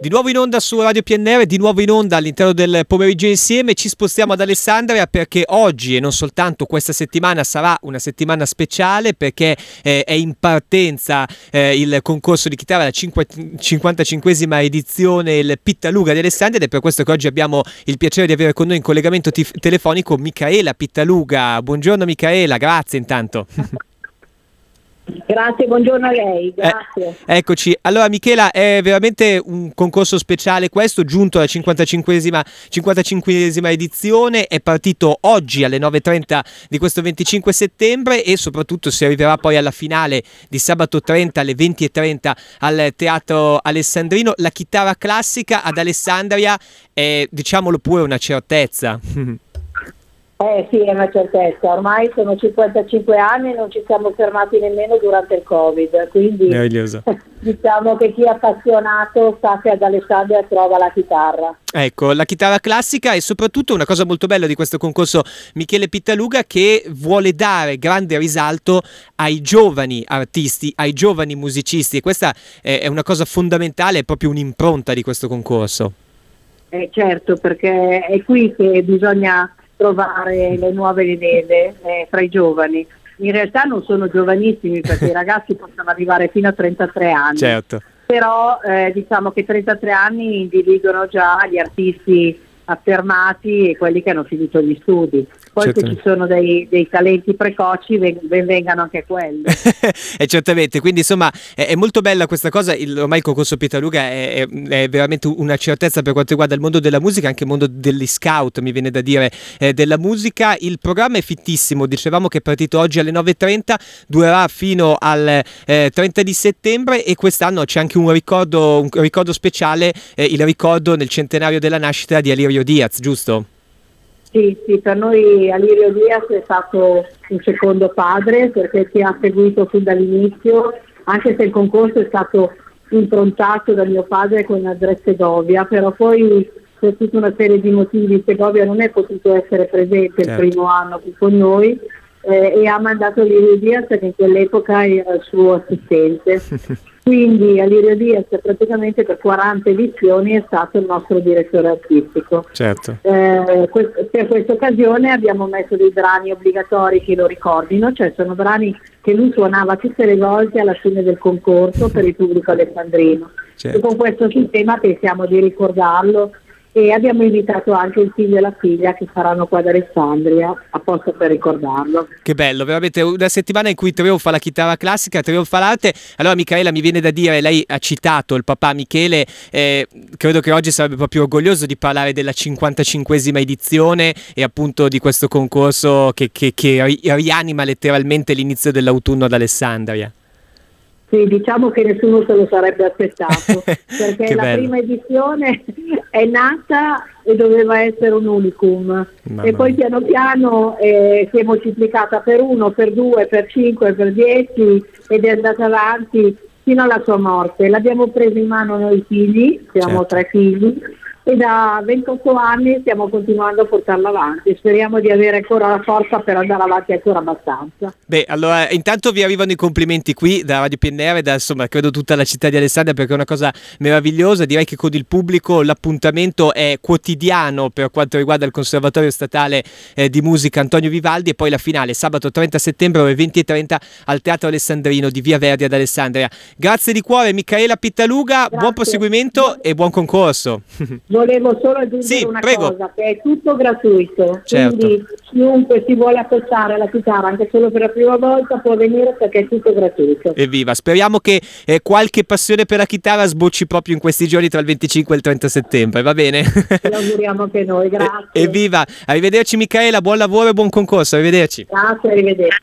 Di nuovo in onda su Radio PNR, di nuovo in onda all'interno del pomeriggio insieme. Ci spostiamo ad Alessandria perché oggi e non soltanto questa settimana sarà una settimana speciale perché eh, è in partenza eh, il concorso di chitarra, la 55esima edizione, il Pittaluga di Alessandria ed è per questo che oggi abbiamo il piacere di avere con noi in collegamento tif- telefonico Micaela Pittaluga. Buongiorno Micaela, grazie intanto. Grazie, buongiorno a lei, grazie. Eh, eccoci, allora Michela è veramente un concorso speciale questo, giunto alla 55esima, 55esima edizione, è partito oggi alle 9.30 di questo 25 settembre e soprattutto si arriverà poi alla finale di sabato 30 alle 20.30 al Teatro Alessandrino. La chitarra classica ad Alessandria è, diciamolo pure, una certezza. Eh sì, è una certezza, ormai sono 55 anni e non ci siamo fermati nemmeno durante il Covid, quindi diciamo che chi è appassionato sa che ad Alessandria trova la chitarra. Ecco, la chitarra classica e soprattutto una cosa molto bella di questo concorso Michele Pittaluga che vuole dare grande risalto ai giovani artisti, ai giovani musicisti e questa è una cosa fondamentale, è proprio un'impronta di questo concorso. Eh certo, perché è qui che bisogna trovare le nuove linee eh, fra i giovani. In realtà non sono giovanissimi perché i ragazzi possono arrivare fino a 33 anni. Certo. Però eh, diciamo che 33 anni individuano già gli artisti affermati e quelli che hanno finito gli studi. Poi certo. se ci sono dei, dei talenti precoci, ben, vengano anche quelli. e certamente, quindi insomma è, è, molto bella questa cosa, il, ormai il concorso Pietaruga è, è, è, veramente una certezza per quanto riguarda il mondo della musica, anche il mondo degli scout, mi viene da dire, eh, della musica. Il programma è fittissimo, dicevamo che è partito oggi alle 9.30, durerà fino al eh, 30 di settembre e quest'anno c'è anche un ricordo, un ricordo speciale, eh, il ricordo nel centenario della nascita di Alirio Diaz, giusto? Sì, sì, per noi Alirio Diaz è stato un secondo padre perché ci ha seguito fin dall'inizio, anche se il concorso è stato improntato da mio padre con Andrea Segovia, però poi per tutta una serie di motivi Segovia non è potuto essere presente certo. il primo anno qui con noi eh, e ha mandato Alirio Diaz che in quell'epoca era il suo assistente. Quindi Alirio Diaz praticamente per 40 edizioni è stato il nostro direttore artistico. Certo. Eh, per questa occasione abbiamo messo dei brani obbligatori che lo ricordino, cioè sono brani che lui suonava tutte le volte alla fine del concorso per il pubblico alessandrino. Certo. E con questo sistema pensiamo di ricordarlo e abbiamo invitato anche il figlio e la figlia che saranno qua ad Alessandria apposta per ricordarlo. Che bello, veramente una settimana in cui trionfa la chitarra classica, trionfa l'arte. Allora Michaela mi viene da dire, lei ha citato il papà Michele, eh, credo che oggi sarebbe proprio orgoglioso di parlare della 55esima edizione e appunto di questo concorso che, che, che rianima letteralmente l'inizio dell'autunno ad Alessandria. Sì, diciamo che nessuno se lo sarebbe aspettato, perché la bello. prima edizione è nata e doveva essere un unicum Mamma e poi piano piano eh, si è moltiplicata per uno, per due, per cinque, per dieci ed è andata avanti fino alla sua morte. L'abbiamo presa in mano noi figli, siamo certo. tre figli, e da 28 anni stiamo continuando a portarla avanti. Speriamo di avere ancora la forza per andare avanti ancora abbastanza. Beh, allora intanto vi arrivano i complimenti qui da Radio PNR, da insomma credo tutta la città di Alessandria perché è una cosa meravigliosa. Direi che con il pubblico l'appuntamento è quotidiano per quanto riguarda il Conservatorio Statale eh, di Musica Antonio Vivaldi e poi la finale sabato 30 settembre ore 20.30 al Teatro Alessandrino di Via Verdi ad Alessandria. Grazie di cuore Michaela Pittaluga, Grazie. buon proseguimento e buon concorso. Volevo solo aggiungere sì, una prego. cosa, che è tutto gratuito, certo. quindi chiunque si vuole associare alla chitarra anche solo per la prima volta può venire perché è tutto gratuito. Evviva, speriamo che eh, qualche passione per la chitarra sbocci proprio in questi giorni tra il 25 e il 30 settembre, va bene? Lo auguriamo anche noi, grazie. Evviva, arrivederci Michaela, buon lavoro e buon concorso, arrivederci. Grazie, arrivederci.